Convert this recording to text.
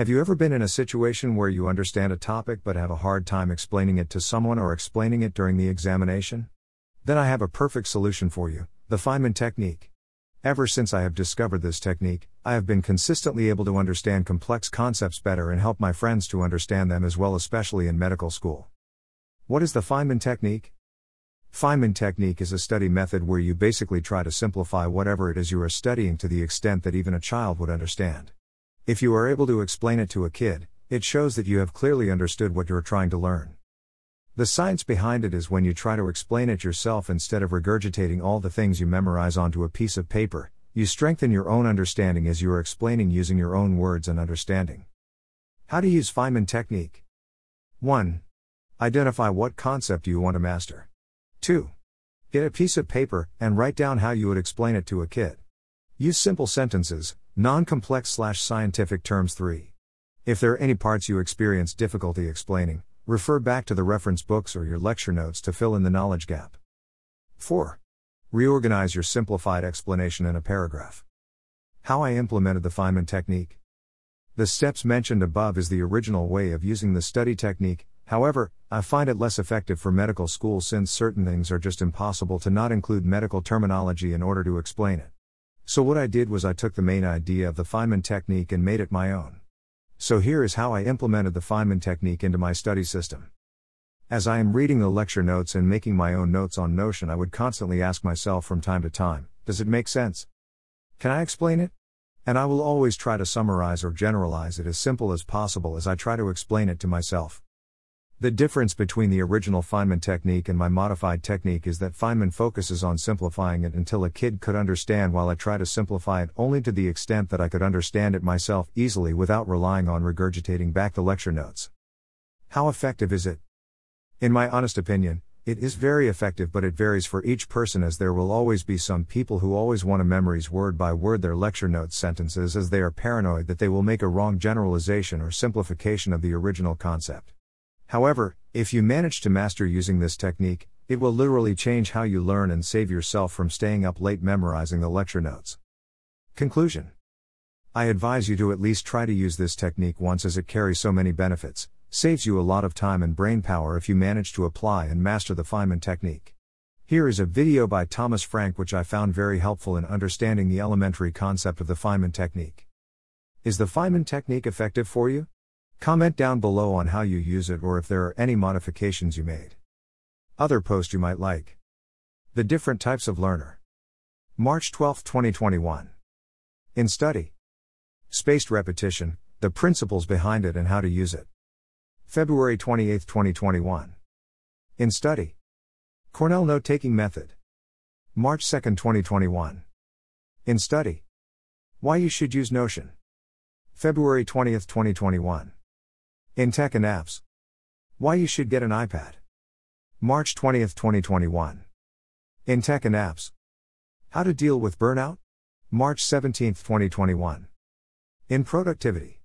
Have you ever been in a situation where you understand a topic but have a hard time explaining it to someone or explaining it during the examination? Then I have a perfect solution for you the Feynman technique. Ever since I have discovered this technique, I have been consistently able to understand complex concepts better and help my friends to understand them as well, especially in medical school. What is the Feynman technique? Feynman technique is a study method where you basically try to simplify whatever it is you are studying to the extent that even a child would understand. If you are able to explain it to a kid, it shows that you have clearly understood what you're trying to learn. The science behind it is when you try to explain it yourself instead of regurgitating all the things you memorize onto a piece of paper, you strengthen your own understanding as you are explaining using your own words and understanding. How to use Feynman technique 1. Identify what concept you want to master. 2. Get a piece of paper and write down how you would explain it to a kid. Use simple sentences, non complex slash scientific terms 3. If there are any parts you experience difficulty explaining, refer back to the reference books or your lecture notes to fill in the knowledge gap. 4. Reorganize your simplified explanation in a paragraph. How I implemented the Feynman technique. The steps mentioned above is the original way of using the study technique, however, I find it less effective for medical school since certain things are just impossible to not include medical terminology in order to explain it. So, what I did was I took the main idea of the Feynman technique and made it my own. So, here is how I implemented the Feynman technique into my study system. As I am reading the lecture notes and making my own notes on Notion, I would constantly ask myself from time to time Does it make sense? Can I explain it? And I will always try to summarize or generalize it as simple as possible as I try to explain it to myself. The difference between the original Feynman technique and my modified technique is that Feynman focuses on simplifying it until a kid could understand, while I try to simplify it only to the extent that I could understand it myself easily without relying on regurgitating back the lecture notes. How effective is it? In my honest opinion, it is very effective, but it varies for each person as there will always be some people who always want to memorize word by word their lecture notes sentences as they are paranoid that they will make a wrong generalization or simplification of the original concept. However, if you manage to master using this technique, it will literally change how you learn and save yourself from staying up late memorizing the lecture notes. Conclusion I advise you to at least try to use this technique once as it carries so many benefits, saves you a lot of time and brain power if you manage to apply and master the Feynman technique. Here is a video by Thomas Frank which I found very helpful in understanding the elementary concept of the Feynman technique. Is the Feynman technique effective for you? Comment down below on how you use it or if there are any modifications you made. Other post you might like. The different types of learner. March 12, 2021. In study. Spaced repetition, the principles behind it and how to use it. February 28, 2021. In study. Cornell note taking method. March 2, 2021. In study. Why you should use Notion. February 20, 2021. In Tech and Apps. Why you should get an iPad. March 20, 2021. In Tech and Apps. How to deal with burnout. March 17, 2021. In Productivity.